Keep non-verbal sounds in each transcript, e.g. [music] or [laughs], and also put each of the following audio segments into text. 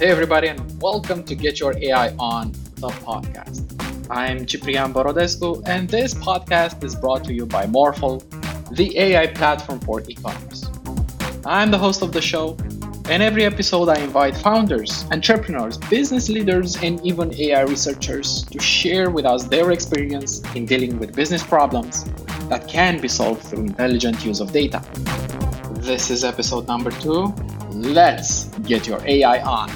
Hey, everybody, and welcome to Get Your AI On, the podcast. I'm Ciprian Borodescu, and this podcast is brought to you by Morphl, the AI platform for e commerce. I'm the host of the show, and every episode I invite founders, entrepreneurs, business leaders, and even AI researchers to share with us their experience in dealing with business problems that can be solved through intelligent use of data. This is episode number two Let's get your AI on.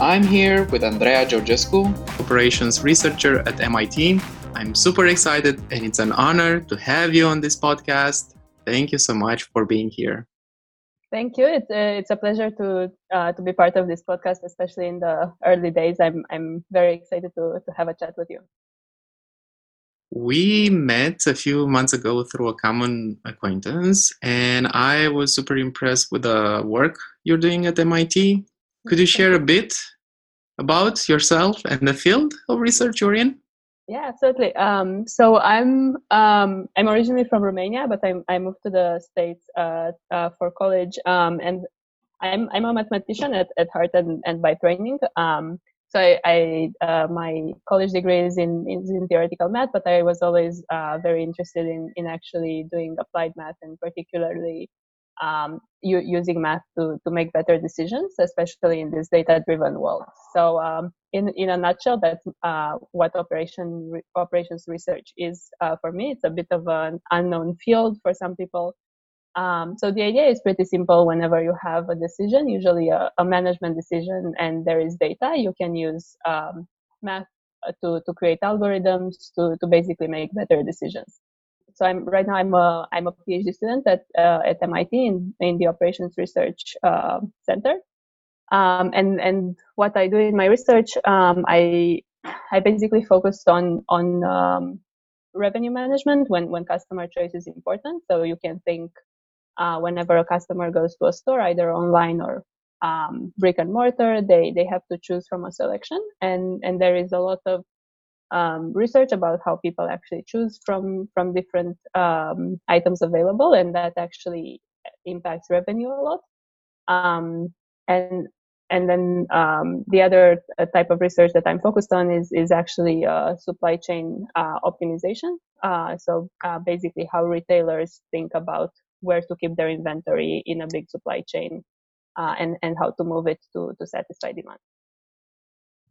I'm here with Andreea Georgescu, operations researcher at MIT. I'm super excited and it's an honor to have you on this podcast. Thank you so much for being here. Thank you. It's a, it's a pleasure to uh, to be part of this podcast, especially in the early days. I'm I'm very excited to to have a chat with you. We met a few months ago through a common acquaintance, and I was super impressed with the work you're doing at MIT. Could you share a bit about yourself and the field of research you're in? Yeah, absolutely. Um, so I'm um, I'm originally from Romania, but I'm, I moved to the states uh, uh, for college, um, and I'm I'm a mathematician at, at heart and, and by training. Um, so I, I uh, my college degree is in, in theoretical math, but I was always uh, very interested in, in actually doing applied math and particularly um, u- using math to, to make better decisions, especially in this data-driven world. So um, in, in a nutshell, that's uh, what operation re- operations research is uh, for me. It's a bit of an unknown field for some people. Um, so the idea is pretty simple. Whenever you have a decision, usually a, a management decision, and there is data, you can use um, math uh, to, to create algorithms to, to basically make better decisions. So I'm right now I'm a I'm a PhD student at uh, at MIT in, in the Operations Research uh, Center, um, and and what I do in my research, um, I I basically focused on on um, revenue management when when customer choice is important. So you can think uh, whenever a customer goes to a store, either online or um, brick and mortar, they, they have to choose from a selection. And, and there is a lot of um, research about how people actually choose from, from different um, items available, and that actually impacts revenue a lot. Um, and and then um, the other uh, type of research that I'm focused on is is actually uh, supply chain uh, optimization. Uh, so uh, basically, how retailers think about where to keep their inventory in a big supply chain uh, and and how to move it to to satisfy demand.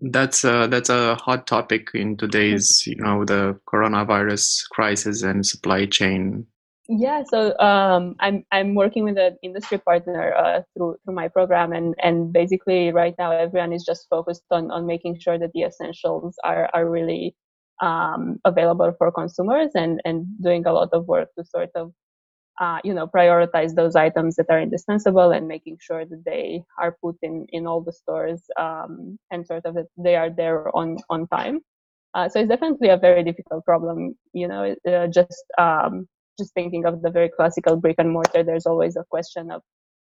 That's a, that's a hot topic in today's you know the coronavirus crisis and supply chain. Yeah so um, i'm i'm working with an industry partner uh, through through my program and and basically right now everyone is just focused on on making sure that the essentials are are really um, available for consumers and and doing a lot of work to sort of uh, you know, prioritize those items that are indispensable and making sure that they are put in, in all the stores um, and sort of that they are there on, on time. Uh, so it's definitely a very difficult problem, you know, uh, just, um, just thinking of the very classical brick and mortar, there's always a question of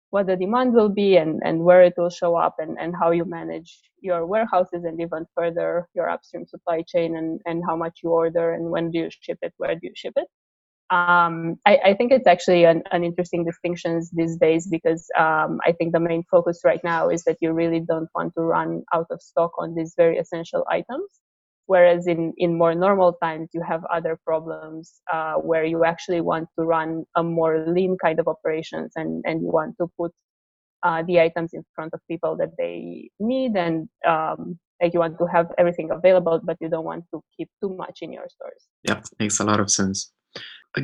what the demand will be and, and where it will show up and, and how you manage your warehouses and even further your upstream supply chain and, and how much you order and when do you ship it, where do you ship it um, I, I, think it's actually an, an, interesting distinction these days because um, I think the main focus right now is that you really don't want to run out of stock on these very essential items. Whereas in, in more normal times, you have other problems uh, where you actually want to run a more lean kind of operations and, and you want to put uh, the items in front of people that they need and um, like you want to have everything available, but you don't want to keep too much in your stores. Yeah, makes a lot of sense.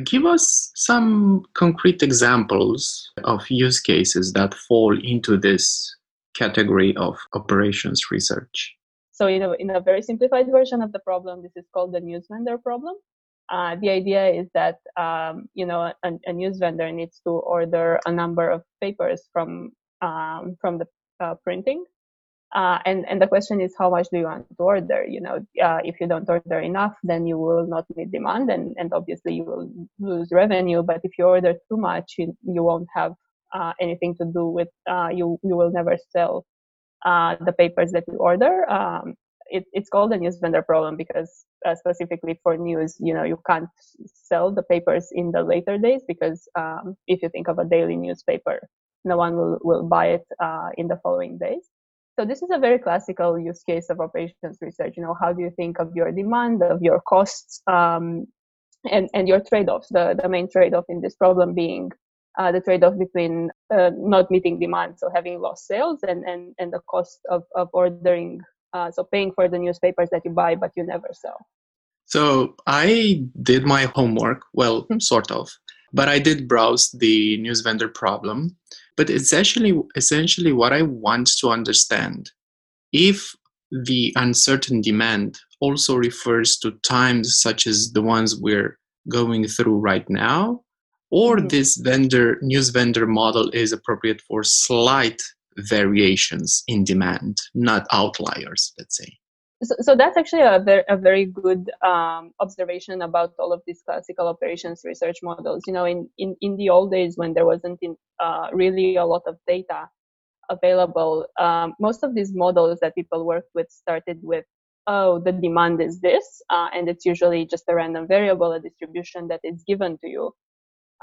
Give us some concrete examples of use cases that fall into this category of operations research. So, in a, in a very simplified version of the problem, this is called the news vendor problem. Uh, the idea is that um, you know a, a, news vendor needs to order a number of papers from um, from the uh, printing uh, and and the question is how much do you want to order? You know uh, if you don't order enough then you will not meet demand and and obviously you will lose revenue. But if you order too much you, you won't have uh, anything to do with uh, you you will never sell uh, the papers that you order. Um, it, it's called a news vendor problem because uh, specifically for news, you know, you can't sell the papers in the later days because um, if you think of a daily newspaper, no one will, will buy it uh, in the following days. So this is a very classical use case of operations research. You know, how do you think of your demand, of your costs, um, and and your trade-offs? The the main trade-off in this problem being uh, the trade-off between uh, not meeting demand, so having lost sales, and and and the cost of of ordering, uh, so paying for the newspapers that you buy but you never sell. So I did my homework, well, hmm. sort of, but I did browse the news vendor problem. But essentially, essentially, what I want to understand, if the uncertain demand also refers to times such as the ones we're going through right now, or mm-hmm. this vendor news vendor model is appropriate for slight variations in demand, not outliers, let's say. So, so that's actually a very, a very good um, observation about all of these classical operations research models. You know, in, in, in the old days when there wasn't in, uh, really a lot of data available, um, most of these models that people worked with started with, oh, the demand is this, uh, and it's usually just a random variable, a distribution that is given to you.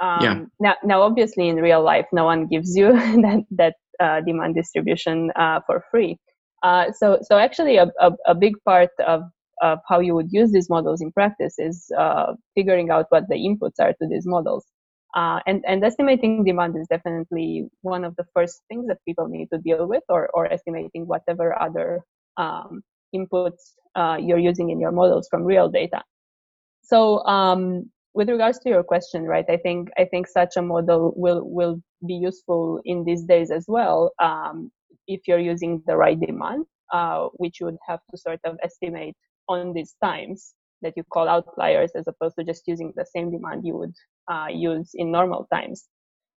Um, yeah. Now, now, obviously, in real life, no one gives you [laughs] that that uh, demand distribution uh, for free. Uh, so, so actually, a, a, a, big part of of how you would use these models in practice is uh, figuring out what the inputs are to these models. Uh, and, and estimating demand is definitely one of the first things that people need to deal with, or, or estimating whatever other um, inputs uh, you're using in your models from real data. So um, with regards to your question, right, I think I think such a model will will be useful in these days as well um, if you're using the right demand, uh, which you would have to sort of estimate on these times that you call outliers as opposed to just using the same demand you would uh, use in normal times.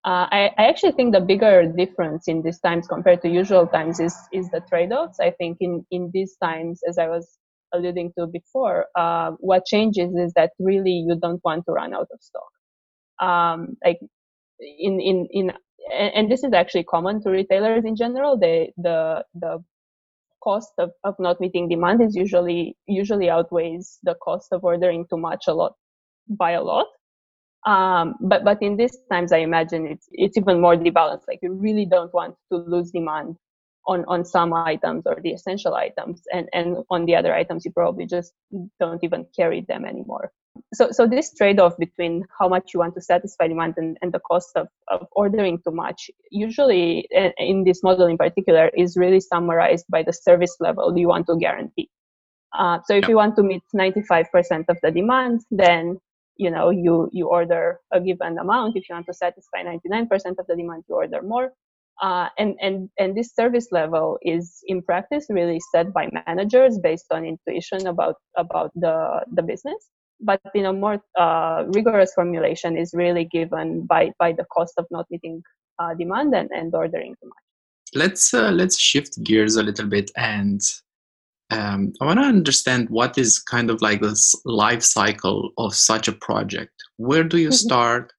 Uh, I, I, actually think the bigger difference in these times compared to usual times is is the trade-offs. I think in in these times, as I was alluding to before, uh, what changes is that really you don't want to run out of stock. Um, like in in in and this is actually common to retailers in general. They the the cost of, of not meeting demand is usually usually outweighs the cost of ordering too much a lot by a lot. Um, but but in these times, I imagine it's it's even more debalanced. Like you really don't want to lose demand on on some items or the essential items and and on the other items you probably just don't even carry them anymore. So so this trade-off between how much you want to satisfy demand and, and the cost of, of ordering too much usually in this model in particular is really summarized by the service level you want to guarantee. Uh, so if you want to meet 95% of the demand then you know you you order a given amount. If you want to satisfy 99% of the demand you order more uh, and, and, and this service level is in practice really set by managers based on intuition about, about the, the business. But in a more uh, rigorous formulation is really given by, by the cost of not meeting uh, demand and, and ordering too much. Let's, uh, let's shift gears a little bit and um, I want to understand what is kind of like this life cycle of such a project. Where do you mm-hmm. start?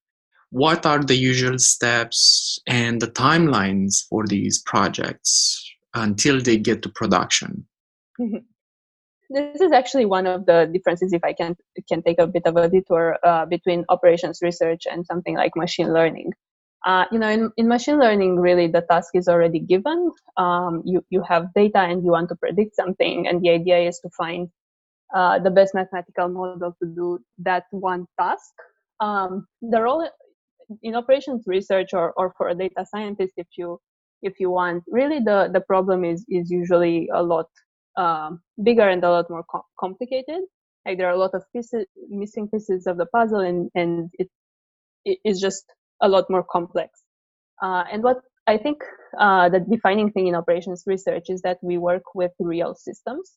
What are the usual steps and the timelines for these projects until they get to production? This is actually one of the differences, if I can can take a bit of a detour uh, between operations research and something like machine learning. Uh, you know, in, in machine learning, really the task is already given. Um, you you have data and you want to predict something, and the idea is to find uh, the best mathematical model to do that one task. Um, the role in operations research or, or for a data scientist if you if you want really the the problem is is usually a lot um, bigger and a lot more com- complicated. Like there are a lot of pieces missing pieces of the puzzle and and it it is just a lot more complex. Uh, and what i think uh, the defining thing in operations research is that we work with real systems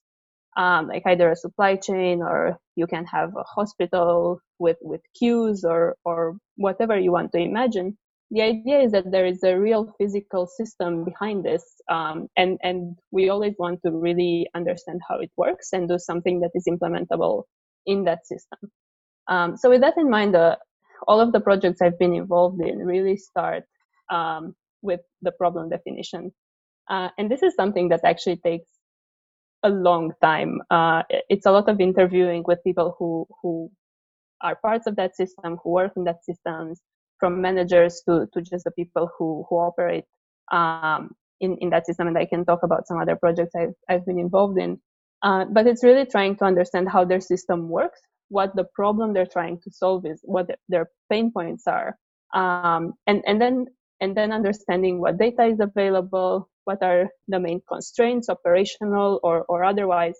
um, like either a supply chain or you can have a hospital with with queues or or whatever you want to imagine. The idea is that there is a real physical system behind this um, and and we always want to really understand how it works and do something that is implementable in that system. Um, so with that in mind uh, all of the projects i've been involved in really start um, with the problem definition. Uh, and this is something that actually takes a long time. Uh, it's a lot of interviewing with people who who are parts of that system, who work in that systems, from managers to to just the people who who operate um, in in that system. And I can talk about some other projects I've I've been involved in. Uh, but it's really trying to understand how their system works, what the problem they're trying to solve is, what their pain points are, um, and and then and then understanding what data is available, what are the main constraints, operational or, or otherwise.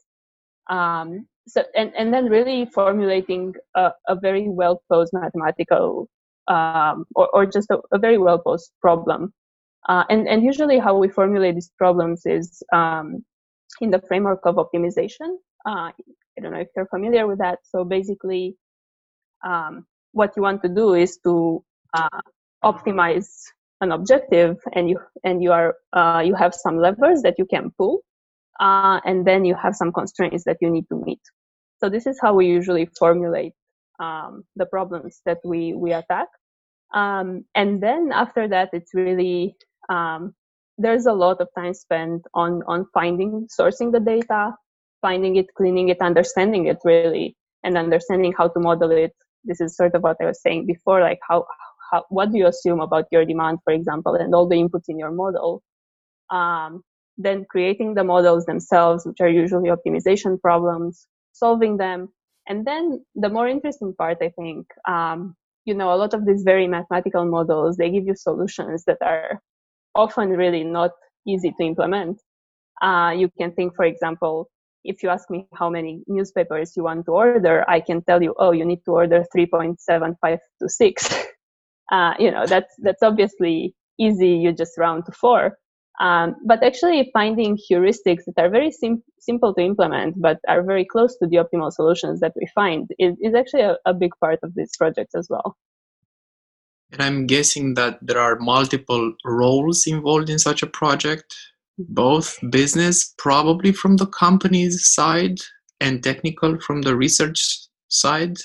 Um, so, and, and then really formulating a, a very well posed mathematical um, or, or just a, a very well posed problem. Uh, and, and usually how we formulate these problems is um, in the framework of optimization. Uh, I don't know if you're familiar with that. So basically, um, what you want to do is to uh, optimize an objective and you and you are uh, you have some levers that you can pull uh, and then you have some constraints that you need to meet. So this is how we usually formulate um, the problems that we we attack. Um, and then after that it's really um, there's a lot of time spent on on finding sourcing the data finding it cleaning it understanding it really and understanding how to model it. This is sort of what i was saying before like how how, what do you assume about your demand, for example, and all the inputs in your model. Um, then creating the models themselves, which are usually optimization problems, solving them. And then the more interesting part, I think, um, you know, a lot of these very mathematical models, they give you solutions that are often really not easy to implement. Uh, you can think, for example, if you ask me how many newspapers you want to order, I can tell you, oh, you need to order 3.75 to 6. [laughs] uh, you know that's that's obviously easy you just round to four. Um, but actually finding heuristics that are very sim- simple to implement but are very close to the optimal solutions that we find is, is actually a, a big part of this project as well. And i'm guessing that there are multiple roles involved in such a project both business probably from the company's side and technical from the research side?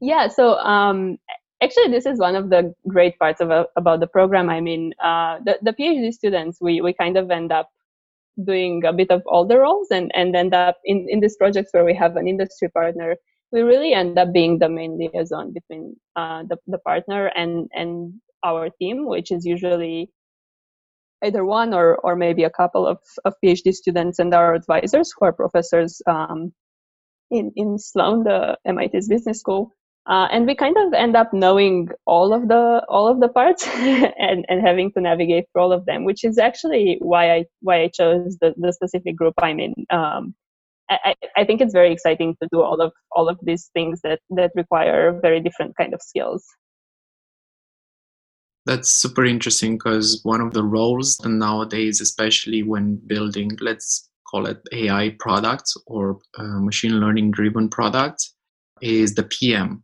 Yeah so um, actually this is one of the great parts of about the program. I mean uh, the, the phd students we, we kind of end up doing a bit of all the roles and, and end up in, in these projects where we have an industry partner. We really end up being the main liaison between uh, the, the partner and, and our team which is usually either one or, or maybe a couple of, of phd students and our advisors who are professors um, in, in sloan the mit's business school uh, and we kind of end up knowing all of the all of the parts [laughs] and, and having to navigate through all of them which is actually why i why i chose the, the specific group i'm in. Um, I, I think it's very exciting to do all of all of these things that that require very different kind of skills. That's super interesting because one of the roles nowadays especially when building let's call it ai products or uh, machine learning driven products is the pm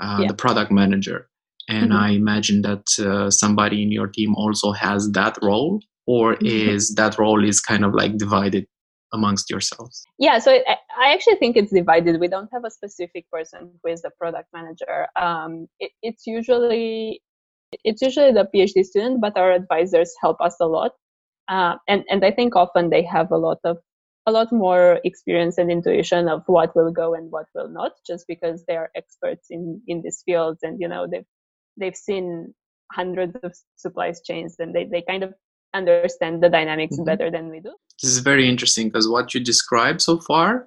uh, yeah. the product manager. And mm-hmm. I imagine that uh, somebody in your team also has that role, or mm-hmm. is that role is kind of like divided amongst yourselves? Yeah, so it, I actually think it's divided. We don't have a specific person who is the product manager. Um, it, it's usually it's usually the PhD student, but our advisors help us a lot. Uh, and and I think often they have a lot of a lot more experience and intuition of what will go and what will not just because they are experts in in these fields and you know they've they've seen hundreds of supply chains and they, they kind of understand the dynamics mm-hmm. better than we do this is very interesting because what you described so far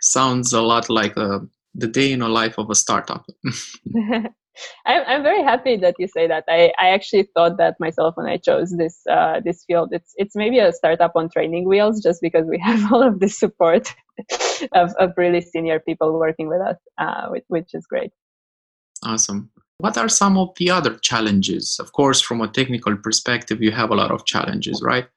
sounds a lot like a, uh, the day in a life of a startup [laughs] I'm, I'm very happy that you say that. I, I actually thought that myself when I chose this uh, this field. It's it's maybe a startup on training wheels, just because we [laughs] have all of this support [laughs] of, of really senior people working with us, uh, which, which is great. Awesome. What are some of the other challenges? Of course, from a technical perspective, you have a lot of challenges, right?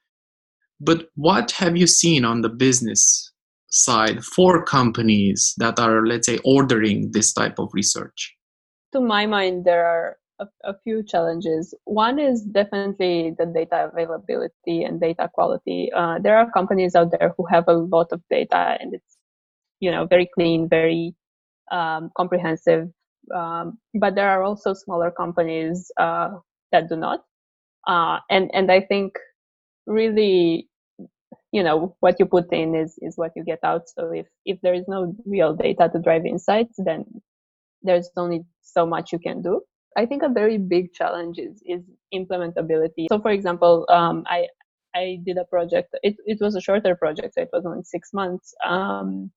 But what have you seen on the business side for companies that are, let's say, ordering this type of research? To my mind, there are a, a, few challenges. One is definitely the data availability and data quality. Uh, there are companies out there who have a lot of data and it's, you know, very clean, very um, comprehensive. Um, but there are also smaller companies uh, that do not. Uh, and and I think really you know what you put in is is what you get out so if if there is no real data to drive insights then there's only so much you can do. I think a very big challenge is is implementability. So for example um, i i did a project it, it was a shorter project so it was only six months um,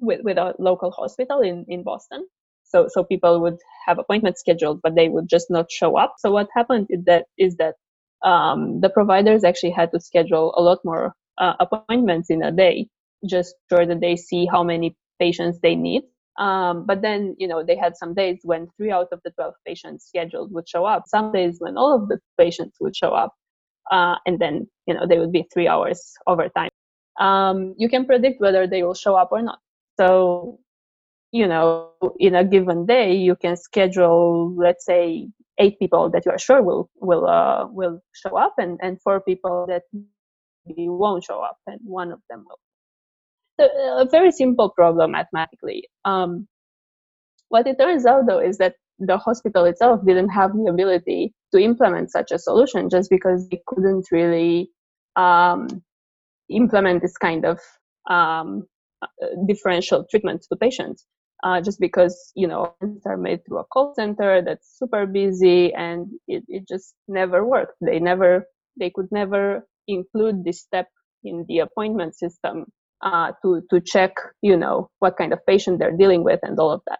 with with a local hospital in in boston. So so people would have appointments scheduled but they would just not show up. So what happened is that is that um, the providers actually had to schedule a lot more uh, appointments in a day just so that they see how many patients they need um, but then you know they had some days when three out of the 12 patients scheduled would show up. Some days when all of the patients would show up uh, and then you know they would be three hours overtime. Um, you can predict whether they will show up or not. So you know in a given day you can schedule let's say eight people that you are sure will will uh, will show up and and four people that won't show up and one of them will a very simple problem mathematically um, what it turns out though is that the hospital itself didn't have the ability to implement such a solution just because they couldn't really um, implement this kind of um, uh, differential treatment to patients uh, just because you know are made through a call center that's super busy and it, it just never worked. They never they could never include this step in the appointment system uh, to to check you know what kind of patient they're dealing with and all of that.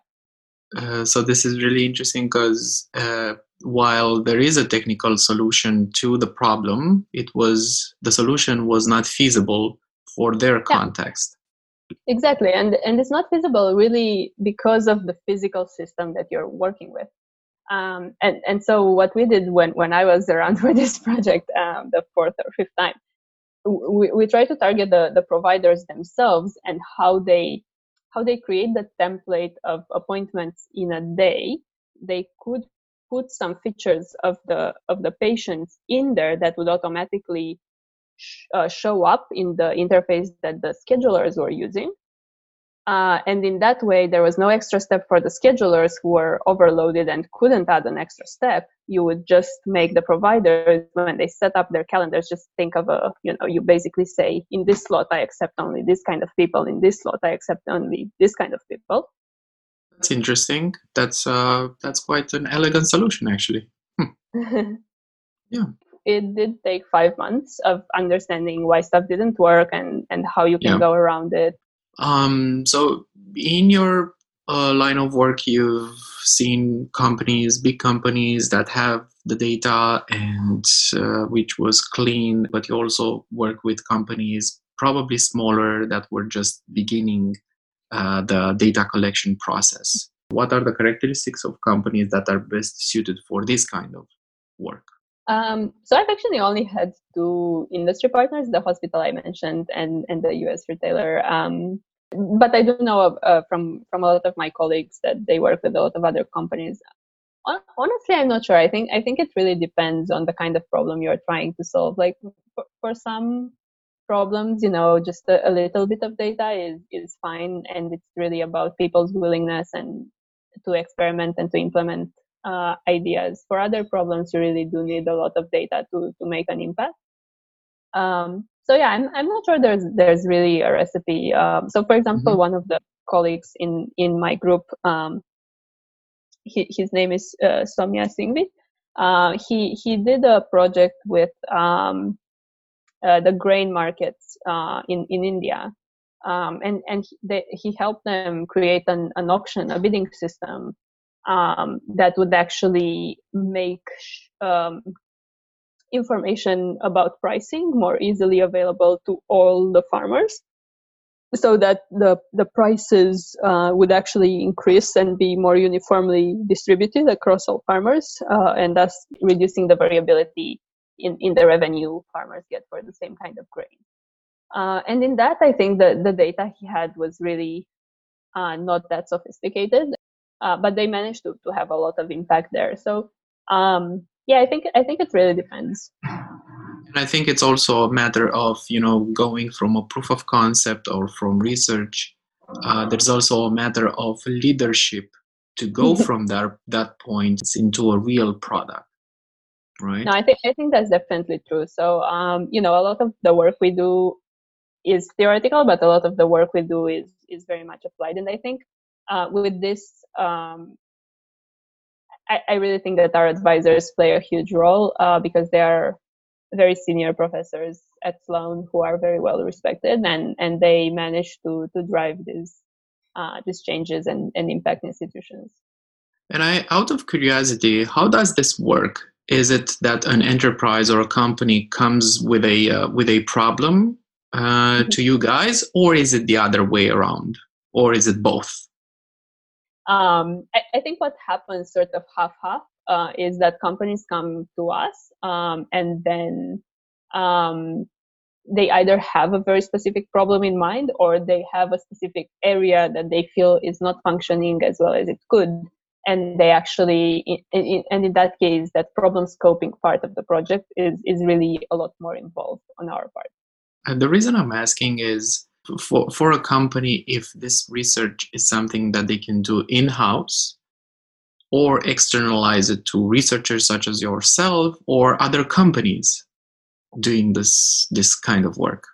Uh, so this is really interesting because uh, while there is a technical solution to the problem it was the solution was not feasible for their yeah. context. Exactly and and it's not feasible really because of the physical system that you're working with. Um, and and so what we did when when i was around [laughs] for this project um, the fourth or fifth time we, we try to target the the providers themselves and how they how they create the template of appointments in a day they could put some features of the of the patients in there that would automatically sh- uh, show up in the interface that the schedulers were using. Uh, and in that way, there was no extra step for the schedulers who were overloaded and couldn't add an extra step. You would just make the providers, when they set up their calendars, just think of a, you know, you basically say, in this slot, I accept only this kind of people. In this slot, I accept only this kind of people. That's interesting. That's uh, that's quite an elegant solution, actually. Hmm. [laughs] yeah it did take five months of understanding why stuff didn't work and and how you can yeah. go around it um so in your uh, line of work you've seen companies big companies that have the data and uh, which was clean but you also work with companies probably smaller that were just beginning uh, the data collection process. What are the characteristics of companies that are best suited for this kind of work um, so I've actually only had two industry partners, the hospital I mentioned and, and the US retailer. Um, but I do know uh, from, from a lot of my colleagues that they work with a lot of other companies. Honestly, I'm not sure. I think I think it really depends on the kind of problem you're trying to solve. Like for, for some problems, you know, just a, a little bit of data is is fine, and it's really about people's willingness and to experiment and to implement uh, ideas. For other problems, you really do need a lot of data to, to make an impact. Um, so yeah, I'm, I'm not sure there's there's really a recipe. Um, so for example, mm-hmm. one of the colleagues in in my group, um, he, his name is uh, Somya Singhvi. Uh, he he did a project with um, uh, the grain markets uh, in in India, um, and and he, they, he helped them create an, an auction, a bidding system um, that would actually make um, information about pricing more easily available to all the farmers so that the, the prices uh, would actually increase and be more uniformly distributed across all farmers uh, and thus reducing the variability in, in the revenue farmers get for the same kind of grain. Uh, and in that, I think the, the data he had was really uh, not that sophisticated uh, but they managed to, to have a lot of impact there. So um, yeah, I think I think it really depends. And I think it's also a matter of you know going from a proof of concept or from research. Uh, there's also a matter of leadership to go from that that point into a real product right no i think i think that's definitely true so um, you know a lot of the work we do is theoretical, but a lot of the work we do is is very much applied. And I think uh, with this, um, I, I, really think that our advisors play a huge role uh, because they are very senior professors at Sloan who are very well respected, and and they manage to to drive these uh, these changes and, and impact institutions. And I, out of curiosity, how does this work? Is it that an enterprise or a company comes with a uh, with a problem uh, mm-hmm. to you guys, or is it the other way around, or is it both? Um, I, I, think what happens, sort of half half, uh, is that companies come to us um, and then um, they either have a very specific problem in mind or they have a specific area that they feel is not functioning as well as it could and they actually in, in, and in that case that problem scoping part of the project is is really a lot more involved on our part. And the reason i'm asking is for for a company if this research is something that they can do in-house or externalize it to researchers such as yourself or other companies doing this this kind of work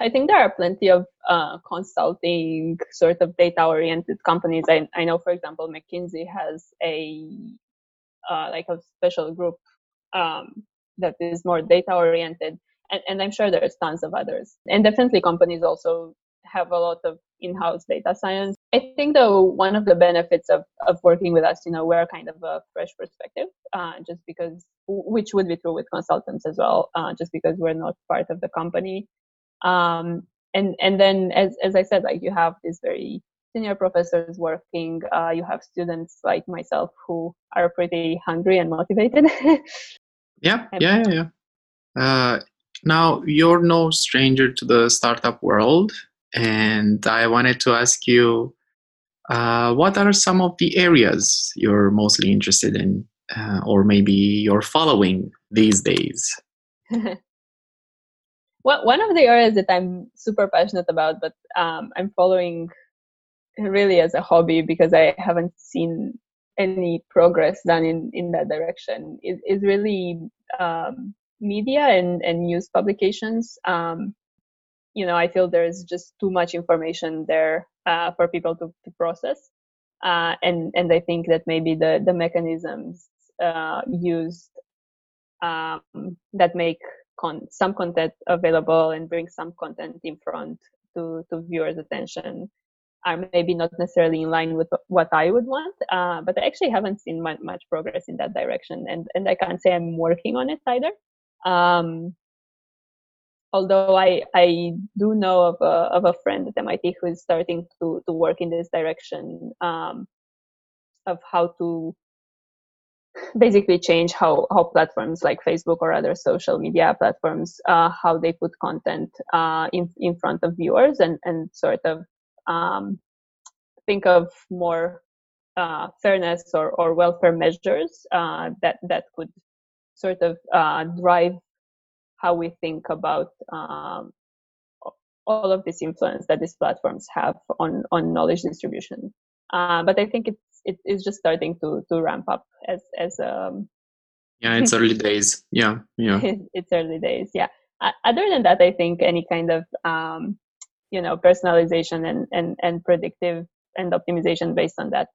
I think there are plenty of uh, consulting sort of data oriented companies. I, I know, for example, McKinsey has a uh, like a special group um, that is more data oriented, and, and I'm sure there's tons of others. And definitely, companies also have a lot of in-house data science. I think though one of the benefits of, of working with us, you know, we're kind of a fresh perspective, uh, just because, which would be true with consultants as well, uh, just because we're not part of the company um, and and then as as I said, like you have these very senior professors working. Uh, you have students like myself who are pretty hungry and motivated. [laughs] yeah, yeah, yeah, yeah. Uh, now you're no stranger to the startup world, and I wanted to ask you, uh, what are some of the areas you're mostly interested in, uh, or maybe you're following these days? [laughs] well, one of the areas that I'm super passionate about, but um, I'm following really as a hobby because I haven't seen any progress done in, in that direction is, is really um, media and, and news publications. Um, you know, I feel there's just too much information there uh, for people to, to process. Uh, and, and I think that maybe the, the mechanisms uh, used um, that make con- some content available and bring some content in front to, to viewers' attention are maybe not necessarily in line with what I would want. Uh, but I actually haven't seen much, much, progress in that direction, and and I can't say I'm working on it either. Um, although I I do know of a of a friend at MIT who is starting to to work in this direction um, of how to basically change how, how platforms like Facebook or other social media platforms, uh, how they put content uh, in, in front of viewers and, and sort of um, think of more uh, fairness or, or welfare measures uh, that, that could sort of uh, drive how we think about um, all of this influence that these platforms have on, on knowledge distribution. Uh, but I think it's it is just starting to to ramp up as as um yeah it's early days. Yeah yeah. [laughs] It's early days yeah. Uh, other than that i think any kind of um you know personalization and and and predictive and optimization based on that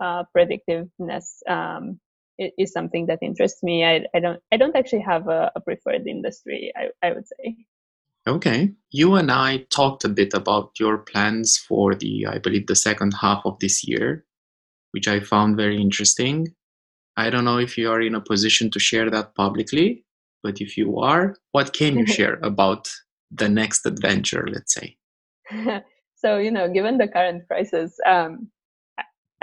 uh, predictiveness um, is something that interests me. I, I don't I don't actually have a, a, preferred industry. I, I would say. Okay, you and I talked a bit about your plans for the I believe the second half of this year which I found very interesting. I don't know if you are in a position to share that publicly, but if you are, what can you [laughs] share about the next adventure, let's say? [laughs] so, you know, given the current crisis, um,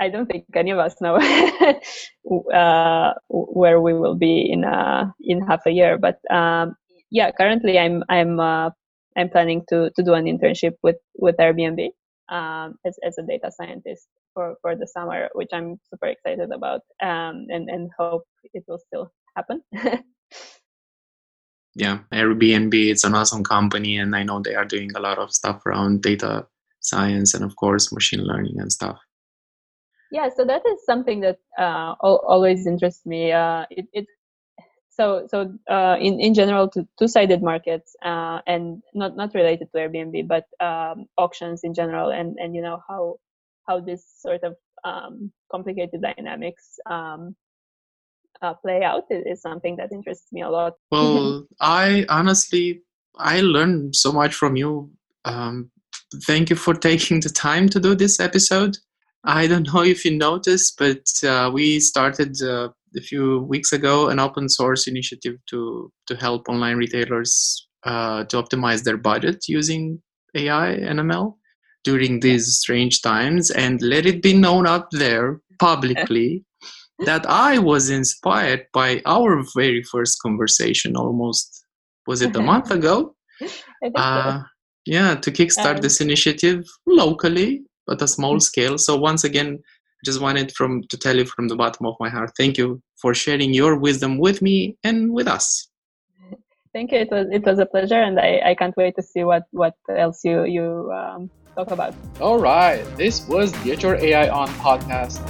I don't think any of us know [laughs] uh, where we will be in uh, in half a year. But um, yeah, currently I'm I'm uh, I'm planning to to do an internship with with Airbnb um, as as a data scientist for, for the summer, which I'm super excited about um, and, and hope it will still happen. [laughs] yeah, Airbnb, it's an awesome company, and I know they are doing a lot of stuff around data science and, of course, machine learning and stuff. Yeah, so that is something that uh, always interests me. Uh, it, it so so uh, in in general, two sided markets uh, and not not related to Airbnb, but um, auctions in general, and and you know how how this sort of um, complicated dynamics um, uh, play out is, is, something that interests me a lot. Well, [laughs] I honestly I learned so much from you. Um, thank you for taking the time to do this episode. I don't [laughs] know if you noticed, but uh, we started uh, a few weeks ago an open source initiative to to help online retailers uh, to optimize their budget using AI and ML during these strange times, and let it be known up there publicly [laughs] that I was inspired by our very first conversation. Almost was it a month ago? [laughs] Uh, yeah, to kickstart um, this initiative locally at a small mm. scale. So once again, just wanted from to tell you from the bottom of my heart, thank you for sharing your wisdom with me and with us. Thank you. It was it was a pleasure, and I, I can't wait to see what what else you you um, talk about. All right, this was Get Your AI On podcast.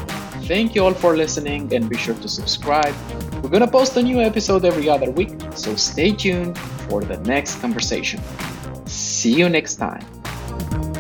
Thank you all for listening, and be sure to subscribe. We're gonna post a new episode every other week, so stay tuned for the next conversation. See you next time.